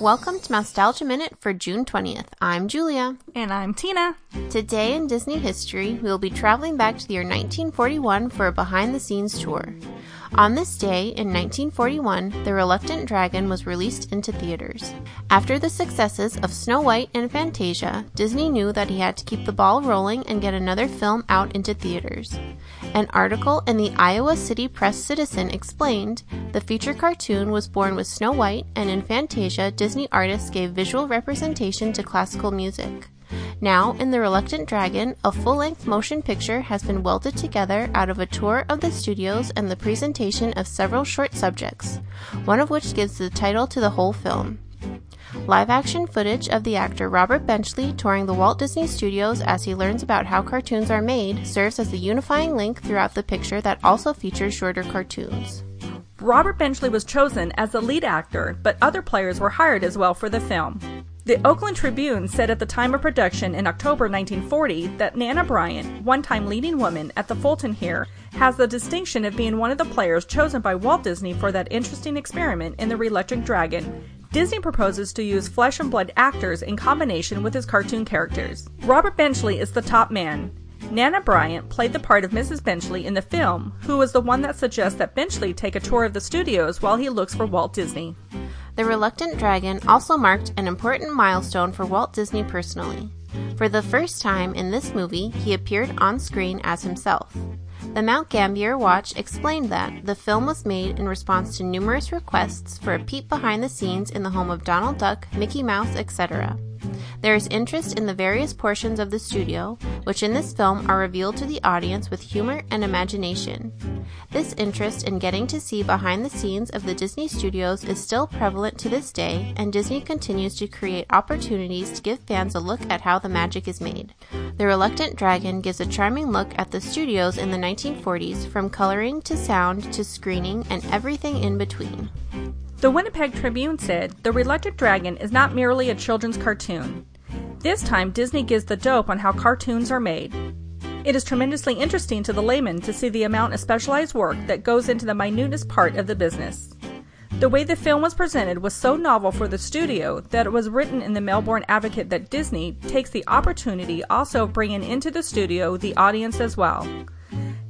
Welcome to Mousetalgia Minute for June 20th. I'm Julia. And I'm Tina. Today in Disney history, we will be traveling back to the year 1941 for a behind the scenes tour. On this day, in 1941, The Reluctant Dragon was released into theaters. After the successes of Snow White and Fantasia, Disney knew that he had to keep the ball rolling and get another film out into theaters. An article in the Iowa City Press Citizen explained the feature cartoon was born with Snow White, and in Fantasia, Disney artists gave visual representation to classical music. Now, in The Reluctant Dragon, a full length motion picture has been welded together out of a tour of the studios and the presentation of several short subjects, one of which gives the title to the whole film. Live action footage of the actor Robert Benchley touring the Walt Disney Studios as he learns about how cartoons are made serves as the unifying link throughout the picture that also features shorter cartoons. Robert Benchley was chosen as the lead actor, but other players were hired as well for the film. The Oakland Tribune said at the time of production in October 1940 that Nana Bryant, one time leading woman at the Fulton here, has the distinction of being one of the players chosen by Walt Disney for that interesting experiment in The Reluctant Dragon. Disney proposes to use flesh and blood actors in combination with his cartoon characters. Robert Benchley is the top man. Nana Bryant played the part of Mrs. Benchley in the film, who was the one that suggests that Benchley take a tour of the studios while he looks for Walt Disney. The Reluctant Dragon also marked an important milestone for Walt Disney personally. For the first time in this movie, he appeared on screen as himself. The Mount Gambier Watch explained that the film was made in response to numerous requests for a peep behind the scenes in the home of Donald Duck, Mickey Mouse, etc. There is interest in the various portions of the studio, which in this film are revealed to the audience with humor and imagination. This interest in getting to see behind the scenes of the Disney studios is still prevalent to this day, and Disney continues to create opportunities to give fans a look at how the magic is made. The Reluctant Dragon gives a charming look at the studios in the 1940s, from coloring to sound to screening and everything in between. The Winnipeg Tribune said The Reluctant Dragon is not merely a children's cartoon. This time, Disney gives the dope on how cartoons are made. It is tremendously interesting to the layman to see the amount of specialized work that goes into the minutest part of the business. The way the film was presented was so novel for the studio that it was written in the Melbourne Advocate that Disney takes the opportunity also of bringing into the studio the audience as well.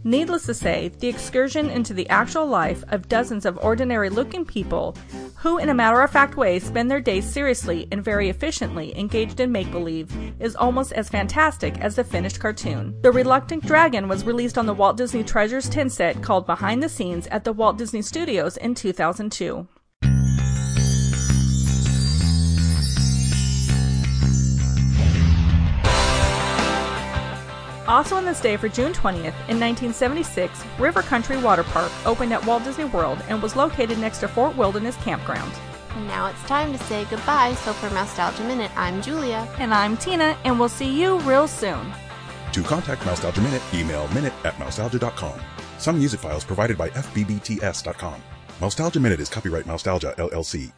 Needless to say, the excursion into the actual life of dozens of ordinary looking people who, in a matter of fact way, spend their days seriously and very efficiently engaged in make believe is almost as fantastic as the finished cartoon. The Reluctant Dragon was released on the Walt Disney Treasures tin set called Behind the Scenes at the Walt Disney Studios in 2002. Also on this day for June 20th, in 1976, River Country Water Park opened at Walt Disney World and was located next to Fort Wilderness Campground. Now it's time to say goodbye, so for Mousetalgia Minute, I'm Julia. And I'm Tina, and we'll see you real soon. To contact Mousetalgia Minute, email minute at mousetalgia.com. Some music files provided by FBBTS.com. Mousetalgia Minute is copyright Mousetalgia, LLC.